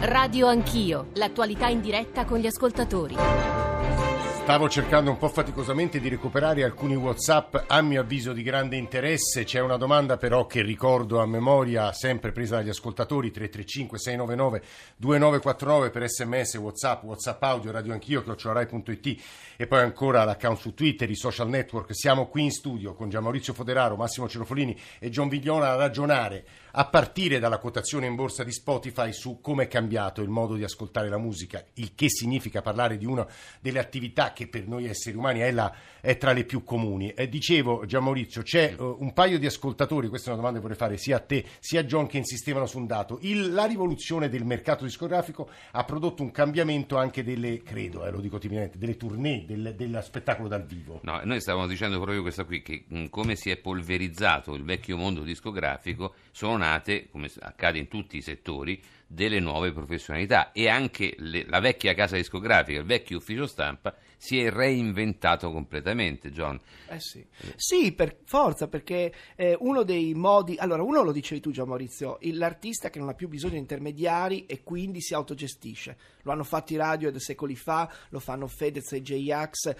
Radio Anch'io, l'attualità in diretta con gli ascoltatori. Stavo cercando un po' faticosamente di recuperare alcuni WhatsApp a mio avviso di grande interesse. C'è una domanda però che ricordo a memoria, sempre presa dagli ascoltatori 335 699 2949 per sms, WhatsApp, WhatsApp audio, radio anch'io, chiocciorai.it e poi ancora l'account su Twitter, i social network. Siamo qui in studio con Gian Maurizio Foderaro, Massimo Cerofolini e John Vigliola a ragionare a partire dalla quotazione in borsa di Spotify su come è cambiato il modo di ascoltare la musica, il che significa parlare di una delle attività che per noi esseri umani è, la, è tra le più comuni. E dicevo, Gian Maurizio, c'è uh, un paio di ascoltatori, questa è una domanda che vorrei fare sia a te sia a John, che insistevano su un dato. Il, la rivoluzione del mercato discografico ha prodotto un cambiamento anche delle, credo, eh, lo dico timidamente, delle tournée, del, dello spettacolo dal vivo. No, noi stavamo dicendo proprio questa qui, che mh, come si è polverizzato il vecchio mondo discografico, sono nate, come accade in tutti i settori, delle nuove professionalità e anche le, la vecchia casa discografica, il vecchio ufficio stampa si è reinventato completamente, John. Eh sì. sì, per forza, perché eh, uno dei modi... Allora, uno lo dicevi tu, Gian Maurizio, l'artista che non ha più bisogno di intermediari e quindi si autogestisce. Lo hanno fatto i radio secoli fa, lo fanno Fedez e J-Ax.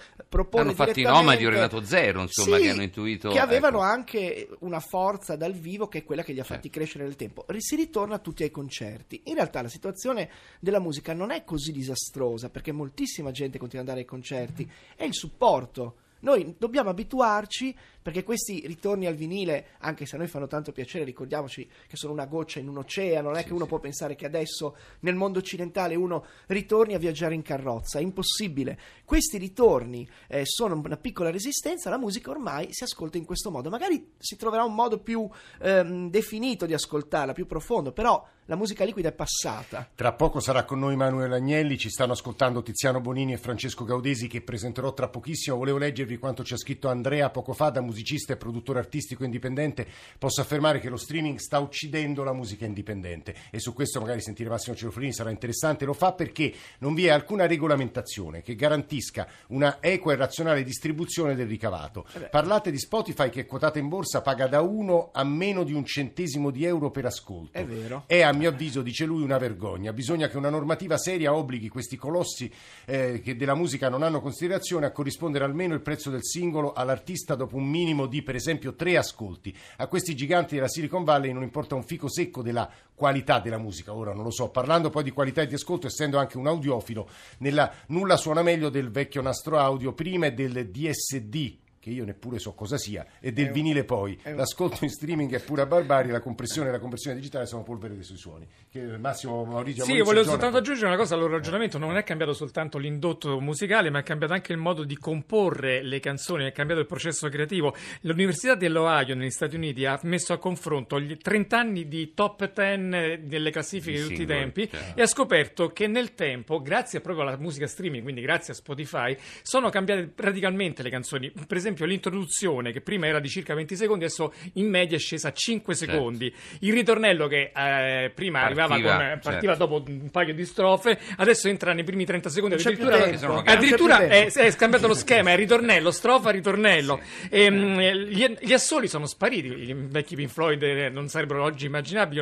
Hanno fatto i nomadi o Renato Zero, insomma, sì, che hanno intuito... Che avevano ecco. anche una forza dal vivo che è quella che li ha fatti certo. crescere nel tempo. Si ritorna tutti ai concerti. In realtà la situazione della musica non è così disastrosa, perché moltissima gente continua ad andare ai concerti, è il supporto. Noi dobbiamo abituarci perché questi ritorni al vinile, anche se a noi fanno tanto piacere, ricordiamoci che sono una goccia in un oceano, non è sì, che uno sì. può pensare che adesso nel mondo occidentale uno ritorni a viaggiare in carrozza, è impossibile. Questi ritorni eh, sono una piccola resistenza, la musica ormai si ascolta in questo modo, magari si troverà un modo più ehm, definito di ascoltarla, più profondo, però la musica liquida è passata. Tra poco sarà con noi Manuel Agnelli, ci stanno ascoltando Tiziano Bonini e Francesco Gaudesi che presenterò tra pochissimo. Volevo leggervi quanto ci ha scritto Andrea poco fa da musicista e produttore artistico indipendente. Posso affermare che lo streaming sta uccidendo la musica indipendente e su questo magari sentire Massimo Ceroflini sarà interessante. Lo fa perché non vi è alcuna regolamentazione che garantisca una equa e razionale distribuzione del ricavato. Eh Parlate di Spotify che è quotata in borsa, paga da 1 a meno di un centesimo di euro per ascolto. È vero. È a mio avviso, dice lui, una vergogna. Bisogna che una normativa seria obblighi questi colossi eh, che della musica non hanno considerazione a corrispondere almeno il prezzo del singolo all'artista dopo un minimo di, per esempio, tre ascolti. A questi giganti della Silicon Valley non importa un fico secco della qualità della musica. Ora non lo so, parlando poi di qualità e di ascolto, essendo anche un audiofilo, nella, nulla suona meglio del vecchio nastro audio prima e del DSD che io neppure so cosa sia, e del vinile poi. L'ascolto in streaming è pura barbarie, la compressione e la compressione digitale sono polvere dei suoi suoni. Che Massimo Maurizio Sì, volevo soltanto aggiungere una cosa al loro ragionamento, non è cambiato soltanto l'indotto musicale, ma è cambiato anche il modo di comporre le canzoni, è cambiato il processo creativo. L'Università dell'Ohio negli Stati Uniti ha messo a confronto gli 30 anni di top 10 delle classifiche di, di tutti i tempi certo. e ha scoperto che nel tempo, grazie proprio alla musica streaming, quindi grazie a Spotify, sono cambiate radicalmente le canzoni. Per esempio esempio l'introduzione che prima era di circa 20 secondi, adesso in media è scesa a 5 certo. secondi. Il ritornello che eh, prima partiva, arrivava con, partiva certo. dopo un paio di strofe, adesso entra nei primi 30 secondi. Addirittura, addirittura è, è, scambiato lo schema, è ritornello, strofa, ritornello. Sì. E, ehm, gli, gli, assoli sono spariti, i vecchi Pink Floyd eh, non sarebbero oggi immaginabili,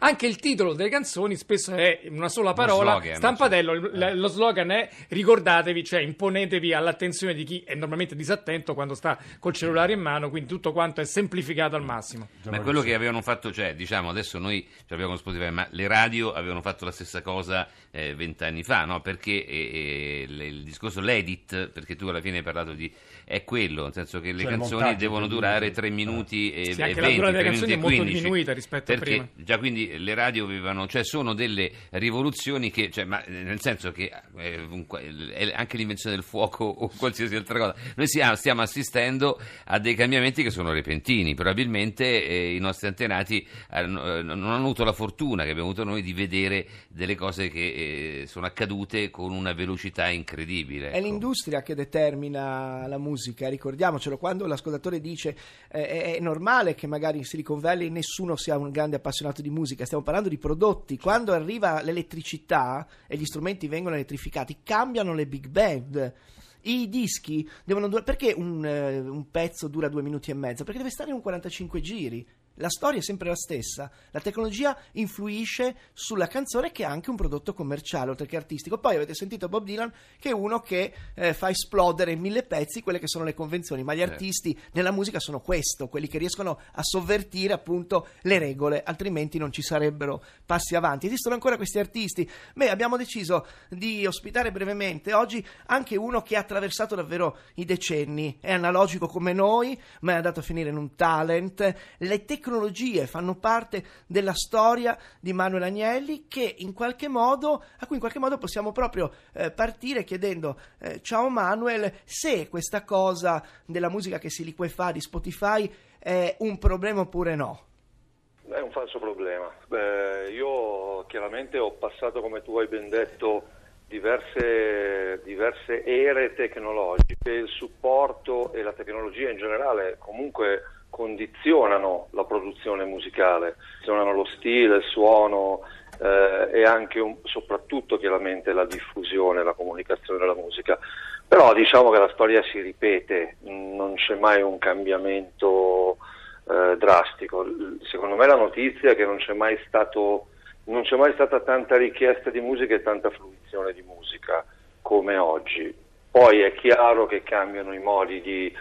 anche il titolo delle canzoni spesso è una sola parola, slogan, stampadello, certo. lo slogan è ricordatevi, cioè imponetevi all'attenzione di chi è normalmente disattento momento quando sta col cellulare in mano, quindi tutto quanto è semplificato al massimo. Ma quello che avevano fatto, cioè, diciamo, adesso noi abbiamo Spotify, ma le radio avevano fatto la stessa cosa eh, vent'anni eh, fa, no? Perché eh, eh, il discorso, l'edit, perché tu alla fine hai parlato di è quello, nel senso che le cioè, canzoni devono durare 3 minuti e, sì, e 20, la durata delle canzoni è molto diminuita rispetto a prima. Già quindi le radio avevano, cioè sono delle rivoluzioni che, cioè, ma, nel senso che eh, anche l'invenzione del fuoco o qualsiasi altra cosa, noi stiamo, stiamo assistendo a dei cambiamenti che sono repentini, probabilmente eh, i nostri antenati eh, non hanno avuto la fortuna che abbiamo avuto noi di vedere delle cose che eh, sono accadute con una velocità incredibile. È ecco. l'industria che determina la musica musica, ricordiamocelo, quando l'ascoltatore dice eh, è normale che magari in Silicon Valley nessuno sia un grande appassionato di musica, stiamo parlando di prodotti, quando arriva l'elettricità e gli strumenti vengono elettrificati, cambiano le big band. I dischi devono durare. Perché un, uh, un, pezzo dura due minuti e mezzo? Perché deve stare in un 45 giri. La storia è sempre la stessa, la tecnologia influisce sulla canzone che è anche un prodotto commerciale oltre che artistico. Poi avete sentito Bob Dylan che è uno che eh, fa esplodere in mille pezzi quelle che sono le convenzioni, ma gli Certo. artisti nella musica sono questo, quelli che riescono a sovvertire appunto le regole, altrimenti non ci sarebbero passi avanti. Esistono ancora questi artisti? Beh, abbiamo deciso di ospitare brevemente oggi anche uno che ha attraversato davvero i decenni, è analogico come noi, ma è andato a finire in un talent. Le tecnologie fanno parte della storia di Manuel Agnelli che in qualche modo, a cui in qualche modo possiamo proprio eh, partire chiedendo eh, ciao Manuel se questa cosa della musica che si liquefà di Spotify è un problema oppure no. È un falso problema. Beh, io chiaramente ho passato, come tu hai ben detto, diverse, diverse ere tecnologiche. Il supporto e la tecnologia in generale comunque condizionano la produzione musicale, condizionano lo stile, il suono eh, e anche un- soprattutto chiaramente la diffusione, la comunicazione della musica. Però diciamo che la storia si ripete, non c'è mai un cambiamento eh, drastico. Secondo me la notizia è che non c'è mai stato non c'è mai stata tanta richiesta di musica e tanta fruizione di musica come oggi. Poi è chiaro che cambiano i modi di,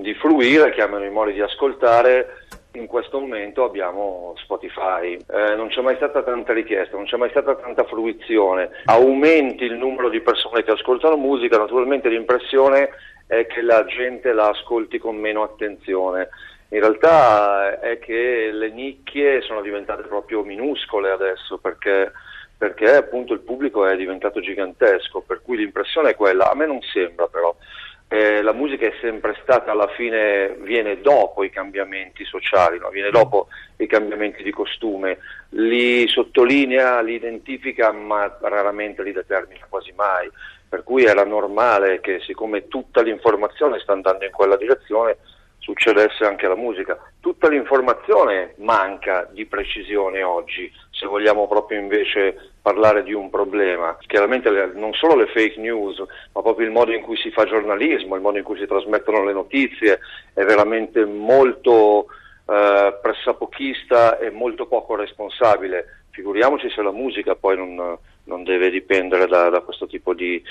di fruire, cambiano i modi di ascoltare. In questo momento abbiamo Spotify, Eh, non c'è mai stata tanta richiesta, non c'è mai stata tanta fruizione. Aumenti il numero di persone che ascoltano musica, naturalmente l'impressione è che la gente la ascolti con meno attenzione. In realtà è che le nicchie sono diventate proprio minuscole adesso perché, perché appunto il pubblico è diventato gigantesco, per cui l'impressione è quella, a me non sembra però, Eh, la musica è sempre stata alla fine, viene dopo i cambiamenti sociali, no? viene dopo i cambiamenti di costume, li sottolinea, li identifica ma raramente li determina quasi mai, per cui era normale che siccome tutta l'informazione sta andando in quella direzione, succedesse anche alla musica. Tutta l'informazione manca di precisione oggi, se vogliamo proprio invece parlare di un problema. Chiaramente le- non solo le fake news, ma proprio il modo in cui si fa giornalismo, il modo in cui si trasmettono le notizie è veramente molto eh, pressapochista e molto poco responsabile. Figuriamoci se la musica poi non, non deve dipendere da, da questo tipo di,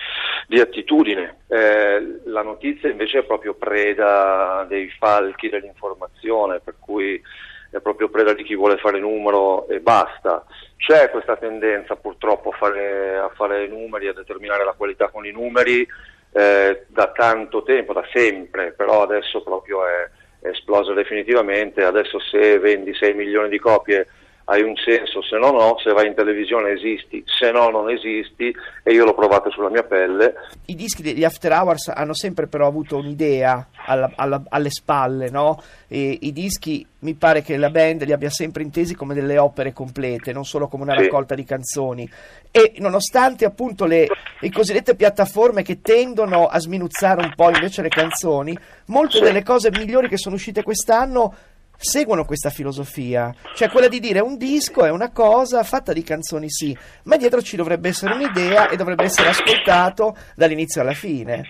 di attitudine. Eh, la notizia invece è proprio preda dei falchi dell'informazione, per cui è proprio preda di chi vuole fare numero e basta. C'è questa tendenza purtroppo a fare, a fare numeri, a determinare la qualità con i numeri eh, da tanto tempo, da sempre, però adesso proprio è, è esplosa definitivamente. Adesso se vendi 6 milioni di copie hai un senso, se no no, se vai in televisione esisti, se no non esisti e io l'ho provato sulla mia pelle. I dischi degli After Hours hanno sempre però avuto un'idea alla- alla- alle spalle, no? E I dischi mi pare che la band li abbia sempre intesi come delle opere complete, non solo come una Sì. raccolta di canzoni. E nonostante appunto le, le cosiddette piattaforme che tendono a sminuzzare un po' invece le canzoni, molte Sì. delle cose migliori che sono uscite quest'anno seguono questa filosofia, cioè quella di dire un disco è una cosa fatta di canzoni sì, ma dietro ci dovrebbe essere un'idea e dovrebbe essere ascoltato dall'inizio alla fine.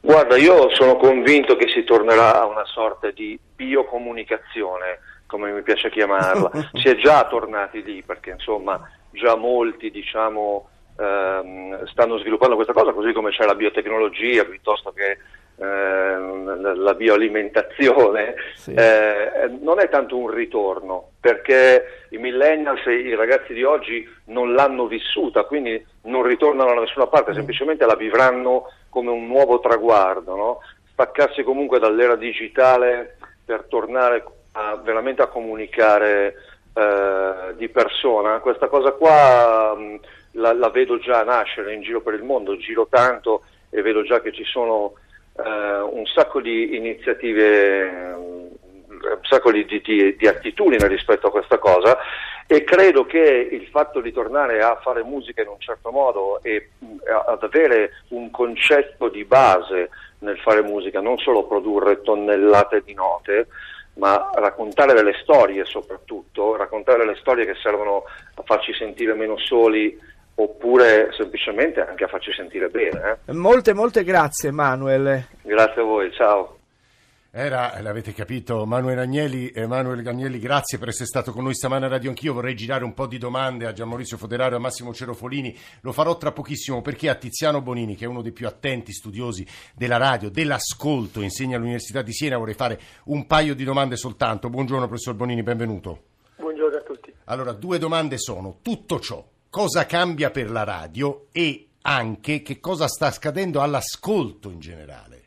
Guarda, io sono convinto che si tornerà a una sorta di biocomunicazione, come mi piace chiamarla. si è già tornati lì perché insomma già molti diciamo ehm, stanno sviluppando questa cosa, così come c'è la biotecnologia piuttosto che la- la bioalimentazione. Sì. Eh, non è tanto un ritorno perché i millennials e i ragazzi di oggi non l'hanno vissuta, quindi non ritornano da nessuna parte, semplicemente la vivranno come un nuovo traguardo, no? staccarsi comunque dall'era digitale per tornare a- veramente a comunicare eh, di persona. Questa cosa qua mh, la, la vedo già nascere in giro per il mondo, giro tanto e vedo già che ci sono un sacco di iniziative, eh, un sacco di, di- di- di attitudine rispetto a questa cosa e credo che il fatto di tornare a fare musica in un certo modo e a- ad avere un concetto di base nel fare musica, non solo produrre tonnellate di note, ma raccontare delle storie soprattutto, raccontare delle storie che servono a farci sentire meno soli oppure semplicemente anche a farci sentire bene. eh. Molte, molte grazie Manuel. Grazie a voi, ciao. Era, l'avete capito, Manuel Agnelli. Emanuele Agnelli, grazie per essere stato con noi stamane a Radio Anch'io. Vorrei girare un po' di domande a Gianmaurizio Foderaro e a Massimo Cerofolini. Lo farò tra pochissimo perché a Tiziano Bonini, che è uno dei più attenti studiosi della radio, dell'ascolto, insegna all'Università di Siena, vorrei fare un paio di domande soltanto. Buongiorno, professor Bonini, benvenuto. Buongiorno a tutti. Allora, due domande sono: tutto ciò, cosa cambia per la radio e anche che cosa sta accadendo all'ascolto in generale?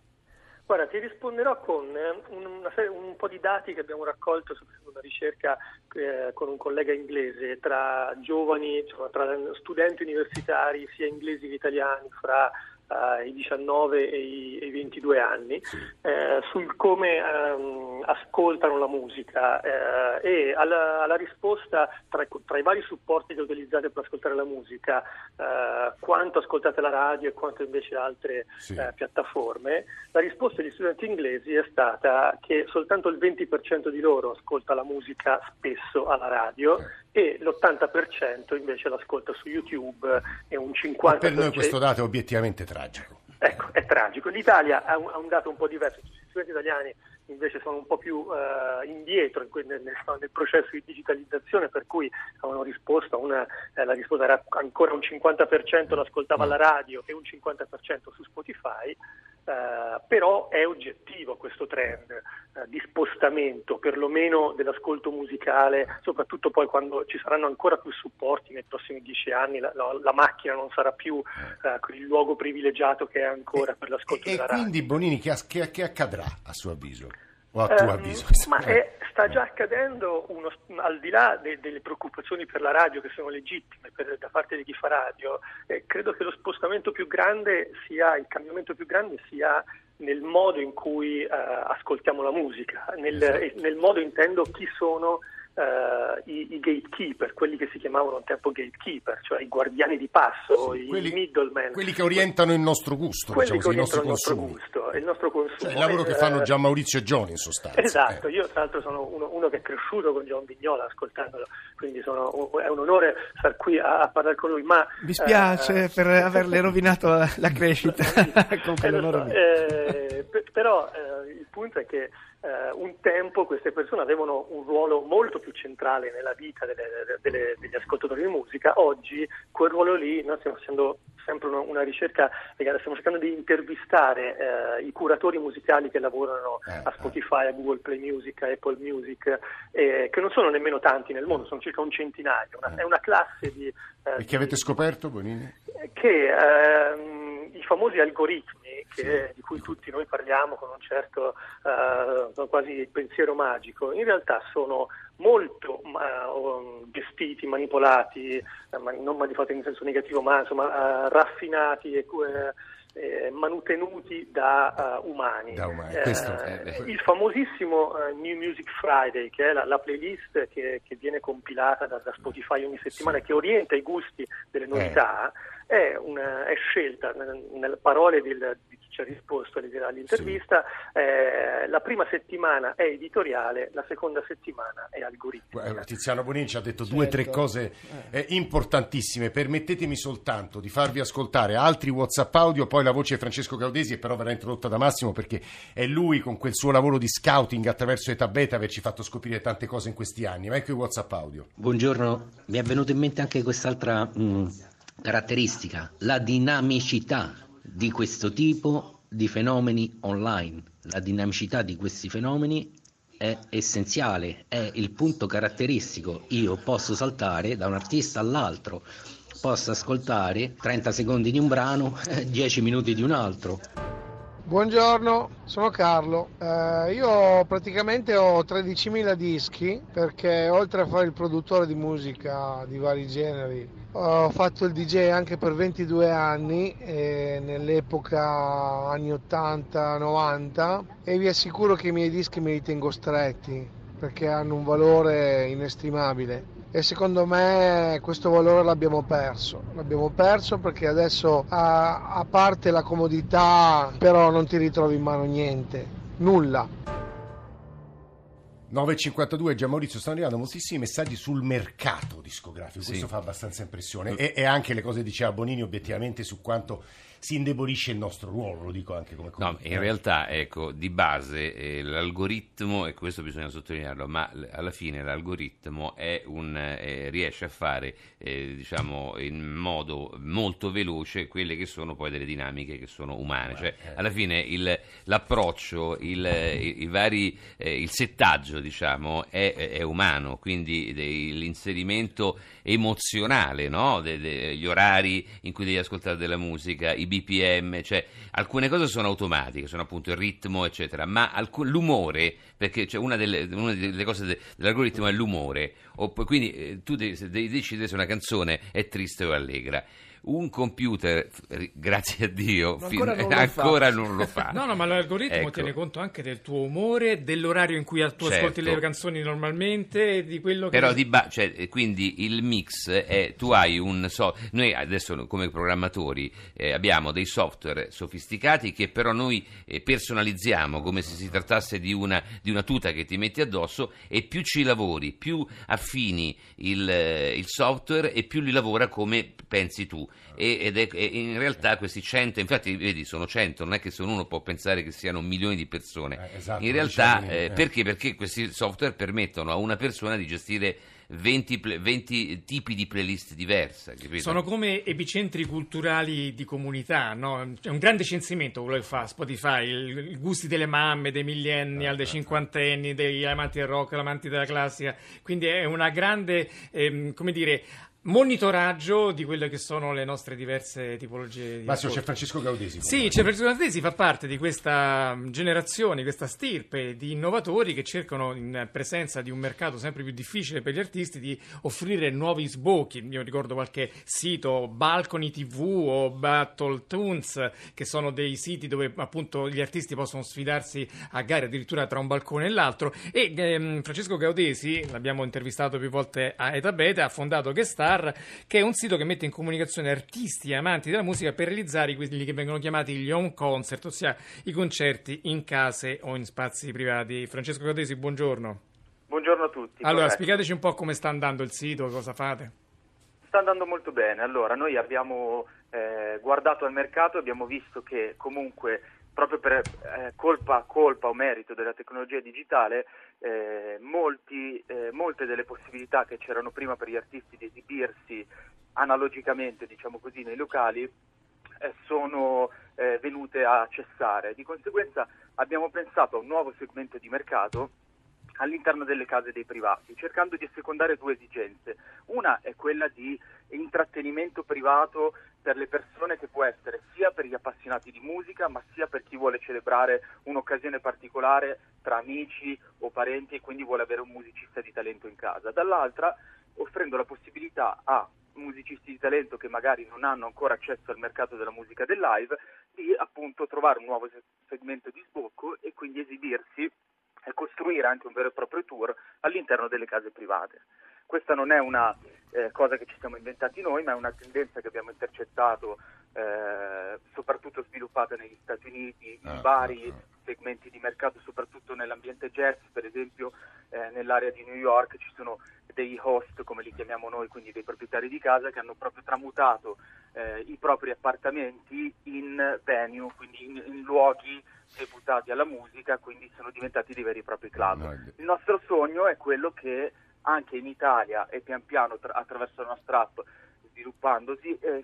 Guarda, ti risponderò con eh, un, una, un, po' di dati che abbiamo raccolto su una ricerca eh, con un collega inglese tra giovani, cioè, tra studenti universitari sia inglesi che italiani fra uh, i 19 e i, e i 22 anni eh, sul come um, ascoltano la musica eh, e alla, alla risposta tra, tra, i vari supporti che utilizzate per ascoltare la musica eh, quanto ascoltate la radio e quanto invece altre sì. Eh, piattaforme la risposta degli studenti inglesi è stata che soltanto il 20% di loro ascolta la musica spesso alla radio eh e l'80% invece l'ascolta su YouTube e un 50%. Ma per noi questo dato è obiettivamente tragico. Ecco, è tragico. L'Italia ha un, ha un dato un po' diverso. Gli studenti italiani invece sono un po' più uh, indietro in, nel, nel, processo di digitalizzazione, per cui avevano risposto una, eh, la risposta era ancora un 50% l'ascoltava alla radio e un 50% su Spotify. Uh, però è oggettivo questo trend uh, di spostamento, perlomeno dell'ascolto musicale, soprattutto poi quando ci saranno ancora più supporti nei prossimi dieci anni, la, la, la macchina non sarà più uh, il luogo privilegiato che è ancora e, per l'ascolto e, della radio. E quindi Bonini, che, che, che accadrà a suo avviso? O a tuo um, avviso? Ma è, sta già accadendo, uno, al di là de, delle preoccupazioni per la radio che sono legittime per, da parte di chi fa radio, eh, credo che lo spostamento più grande sia, il cambiamento più grande sia nel modo in cui uh, ascoltiamo la musica, nel, esatto. nel modo intendo chi sono Uh, i, i, gatekeeper, quelli che si chiamavano un tempo gatekeeper, cioè i guardiani di passo, sì, i quelli, middlemen. Quelli che orientano il nostro gusto, quelli diciamo che orientano il nostro gusto, il nostro consumo. Cioè, il lavoro che fanno Gian Maurizio e Gioni in sostanza. Esatto, eh. io tra l'altro sono uno, uno, che è cresciuto con John Vignola ascoltandolo, quindi sono, è un onore stare qui a, a, parlare con lui. Ma, Mi spiace eh, per averle rovinato la, la crescita. con eh, però eh, il punto è che eh, un tempo queste persone avevano un ruolo molto più centrale nella vita delle, delle, degli ascoltatori di musica, oggi quel ruolo lì, noi stiamo facendo sempre una, una ricerca, stiamo cercando di intervistare eh, i curatori musicali che lavorano eh, a Spotify, a Google Play Music, a Apple Music, eh, che non sono nemmeno tanti nel mondo, sono circa un centinaio, una, è una classe di... Eh, e che avete scoperto, Bonini? Che ehm, i famosi algoritmi che, di cui tutti noi parliamo con un certo uh, quasi pensiero magico, in realtà sono molto uh, gestiti, manipolati, uh, non manipolati in senso negativo, ma insomma raffinati e eh, manutenuti da uh, umani. Da umani. Eh, il famosissimo uh, New Music Friday, che è la, la playlist che, che, viene compilata da, da, Spotify ogni settimana, sì. che orienta i gusti delle novità, eh. È, una, è, scelta, nelle parole del, di chi ci ha risposto all'intervista, sì. Eh, la prima settimana è editoriale, la seconda settimana è algoritmica. Tiziano Bonini ci ha detto certo. due o tre cose eh, importantissime. Permettetemi soltanto di farvi ascoltare altri WhatsApp audio, poi la voce di Francesco Gaudesi, però verrà introdotta da Massimo perché è lui con quel suo lavoro di scouting attraverso Eta Beta averci fatto scoprire tante cose in questi anni. Ma ecco i WhatsApp audio. Buongiorno, mi è venuta in mente anche quest'altra mh, mm, caratteristica, la dinamicità di questo tipo di fenomeni online. La dinamicità di questi fenomeni è essenziale, è il punto caratteristico. Io posso saltare da un artista all'altro possa ascoltare 30 secondi di un brano, 10 minuti di un altro. Buongiorno, sono Carlo. Eh, io praticamente ho 13.000 dischi perché oltre a fare il produttore di musica di vari generi, ho fatto il DJ anche per 22 anni, eh, nell'epoca anni 80-90 e vi assicuro che i miei dischi me li tengo stretti perché hanno un valore inestimabile e secondo me questo valore l'abbiamo perso. L'abbiamo perso perché adesso a, a parte la comodità però non ti ritrovi in mano niente, nulla. 9.52 già Maurizio stanno arrivando moltissimi messaggi sul mercato discografico Sì. questo fa abbastanza impressione e, e anche le cose diceva Bonini obiettivamente su quanto si indebolisce il nostro ruolo lo dico anche come No, in realtà, ecco, di base eh, l'algoritmo, e questo bisogna sottolinearlo, ma l- alla fine l'algoritmo è un, eh, riesce a fare, eh, diciamo, in modo molto veloce quelle che sono poi delle dinamiche che sono umane. Cioè, alla fine il- l'approccio, il, i, i vari, eh, il settaggio, diciamo, è, è umano, quindi de- l'inserimento emozionale, no? De- de- gli orari in cui devi ascoltare della musica, i BPM, cioè alcune cose sono automatiche, sono appunto il ritmo, eccetera, ma alcu- l'umore, perché cioè, una, delle, una delle cose de- dell'algoritmo è l'umore, o quindi eh, tu devi, devi decidere se una canzone è triste o allegra. Un computer, grazie a Dio, fin- ancora non lo fa. ancora non lo fa. No, no, ma l'algoritmo Ecco. tiene conto anche del tuo umore, dell'orario in cui tu Certo. ascolti le canzoni normalmente, di quello che... Però di ba- cioè, eh, quindi il mix è tu hai un so- noi adesso come programmatori eh, abbiamo dei software sofisticati che però noi eh, personalizziamo come se si trattasse di una, di una tuta che ti metti addosso e più ci lavori, più affini il, eh, il software e più li lavora come pensi tu. E, ed è, e in realtà questi 100, infatti vedi sono 100, non è che se uno può pensare che siano milioni di persone. Eh, esatto, in realtà eh, eh. perché? Perché questi software permettono a una persona di gestire 20, ple- 20 tipi di playlist diverse. Capito? Sono come epicentri culturali di comunità, no? È un grande censimento quello che fa Spotify, il- i gusti delle mamme, dei millennial, dei cinquantenni, degli amanti del rock, amanti della classica, quindi è una grande, ehm, come dire, monitoraggio di quelle che sono le nostre diverse tipologie di Massimo c'è ascolto. Francesco Gaudesi Sì, c'è Francesco Galdesi fa parte di questa generazione, questa stirpe di innovatori che cercano in presenza di un mercato sempre più difficile per gli artisti di offrire nuovi sbocchi. Io ricordo qualche sito, Balcony TV o Battle Tunes, che sono dei siti dove appunto gli artisti possono sfidarsi a gare addirittura tra un balcone e l'altro. E ehm, Francesco Gaudesi, l'abbiamo intervistato più volte a Eta Beta, ha fondato Gestar, che è un sito che mette in comunicazione artisti e amanti della musica per realizzare quelli che vengono chiamati gli home concert, ossia i concerti in case o in spazi privati. Francesco Gaudesi, buongiorno. Buongiorno a tutti. Allora, corretto. spiegateci un po' come sta andando il sito, cosa fate. Sta andando molto bene. Allora, noi abbiamo eh, guardato al mercato e abbiamo visto che comunque proprio per eh, colpa, colpa o merito della tecnologia digitale, eh, molti, eh, molte delle possibilità che c'erano prima per gli artisti di esibirsi analogicamente, diciamo così, nei locali, eh, sono eh, venute a cessare. Di conseguenza abbiamo pensato a un nuovo segmento di mercato all'interno delle case dei privati, cercando di assecondare due esigenze. Una è quella di intrattenimento privato per le persone che può essere sia per gli appassionati di musica, ma sia per chi vuole celebrare un'occasione particolare tra amici o parenti e quindi vuole avere un musicista di talento in casa. Dall'altra, offrendo la possibilità a musicisti di talento che magari non hanno ancora accesso al mercato della musica del live di appunto trovare un nuovo se- segmento di sbocco e quindi esibirsi e costruire anche un vero e proprio tour all'interno delle case private. Questa non è una eh, cosa che ci siamo inventati noi, ma è una tendenza che abbiamo intercettato, eh, soprattutto sviluppata negli Stati Uniti, in Ah, vari ah, ah. segmenti di mercato, soprattutto nell'ambiente jazz, per esempio eh, nell'area di New York ci sono dei host, come li chiamiamo noi, quindi dei proprietari di casa, che hanno proprio tramutato eh, i propri appartamenti in venue, quindi in, in luoghi deputati alla musica, quindi sono diventati dei veri e propri club. Il- nostro sogno è quello che anche in Italia e pian piano tra- attraverso la nostra app sviluppandosi, eh,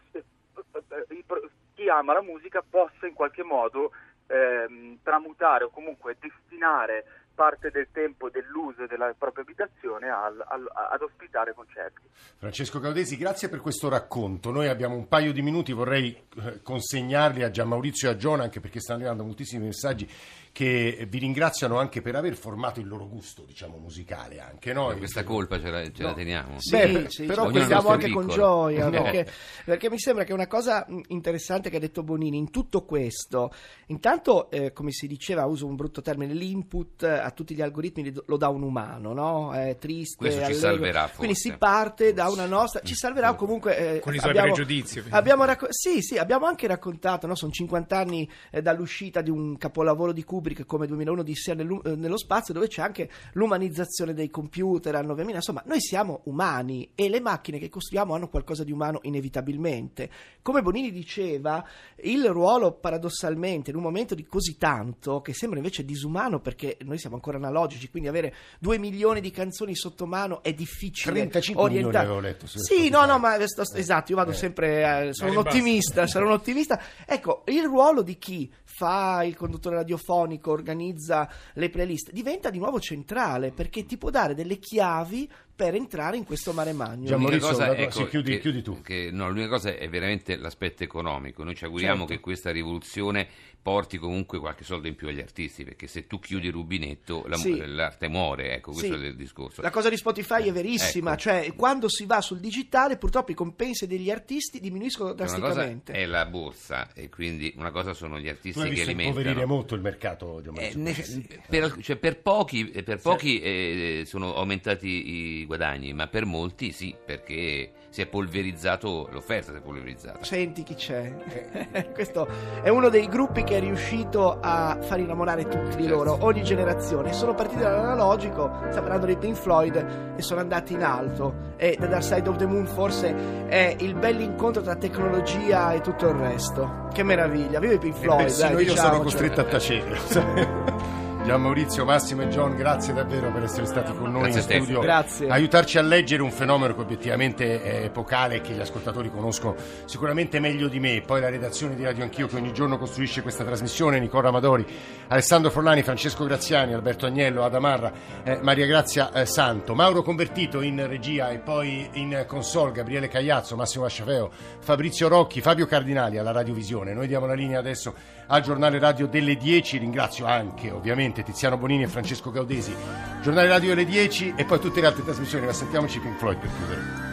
chi ama la musica possa in qualche modo ehm, tramutare o comunque destinare parte del tempo dell'uso della propria abitazione al- al- ad ospitare concerti. Francesco Gaudesi, grazie per questo racconto. Noi abbiamo un paio di minuti, vorrei eh, consegnarli a Gianmaurizio e a Giona, anche perché stanno arrivando moltissimi messaggi che vi ringraziano anche per aver formato il loro gusto, diciamo, musicale anche, no? Ma questa colpa ce la, ce la No. teniamo. Sì, Beh, sì, però guardiamo anche con piccolo. gioia, No. perché, perché mi sembra che una cosa interessante che ha detto Bonini in tutto questo, intanto, eh, come si diceva, uso un brutto termine, l'input a tutti gli algoritmi lo dà un umano, no? È triste, Questo ci allegro. salverà, forse. Quindi si parte da una nostra, ci salverà comunque. eh, Con i suoi abbiamo- pregiudizi. Abbiamo racco- sì, sì, abbiamo anche raccontato, no? sono 50 anni eh, dall'uscita di un capolavoro di Kubrick come 2001 di Sia nello spazio, dove c'è anche l'umanizzazione dei computer, anno 2000. Insomma, noi siamo umani e le macchine che costruiamo hanno qualcosa di umano inevitabilmente. Come Bonini diceva, il ruolo paradossalmente in un momento di così tanto, che sembra invece disumano perché noi siamo ancora analogici, quindi avere 2 milioni di canzoni sotto mano è difficile 35 milioni orientare. avevo letto Sì, no, no, ma sto- esatto, io vado Eh. sempre, eh, sono un ottimista, sono un ottimista. Ecco, il ruolo di chi fa il conduttore radiofonico, organizza le playlist, diventa di nuovo centrale perché ti può dare delle chiavi per entrare in questo mare magno. Gian Maurizio, cosa, la- ecco, sì, chiudi- che- chiudi tu. che- no, l'unica cosa è veramente l'aspetto economico. Noi ci auguriamo Certo. che questa rivoluzione porti comunque qualche soldo in più agli artisti, perché se tu chiudi il rubinetto la- Sì. l'arte muore, ecco, questo Sì. è il discorso. La cosa di Spotify è verissima, Ecco. cioè quando si va sul digitale purtroppo i compensi degli artisti diminuiscono drasticamente. è la borsa e quindi una cosa sono gli artisti che alimentano. impoverire molto il mercato, Gian Eh, Maurizio. ne- per, cioè, per pochi, per pochi eh, sono aumentati i guadagni, ma per molti sì, perché si è polverizzato l'offerta, si è polverizzata. Senti chi c'è. Questo è uno dei gruppi che è riuscito a far innamorare tutti di Certo. loro, ogni generazione. Sono partiti dall'analogico, stiamo parlando dei Pink Floyd, e sono andati in alto. E The Dark Side of the Moon forse è il bell'incontro tra tecnologia e tutto il resto. Che meraviglia, viva i Pink E Floyd. persino dai, io sono diciamocelo. costretto a tacere. Gian Maurizio, Massimo e John, grazie davvero per essere stati con noi Grazie in studio. Grazie. Aiutarci a leggere un fenomeno che obiettivamente è epocale e che gli ascoltatori conoscono sicuramente meglio di me. Poi la redazione di Radio Anch'io che ogni giorno costruisce questa trasmissione, Nicola Amadori, Alessandro Forlani, Francesco Graziani, Alberto Agnello, Adamarra, eh, Maria Grazia eh, Santo, Mauro Convertito in regia e poi in console, Gabriele Cagliazzo, Massimo Asciafeo, Fabrizio Rocchi, Fabio Cardinali alla Radiovisione. Noi diamo la linea adesso al giornale radio delle 10. Ringrazio anche ovviamente Tiziano Bonini e Francesco Gaudesi. Giornale radio alle 10 e poi tutte le altre trasmissioni. Ma sentiamoci Pink Floyd per chiudere.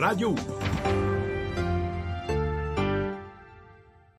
Radio 1.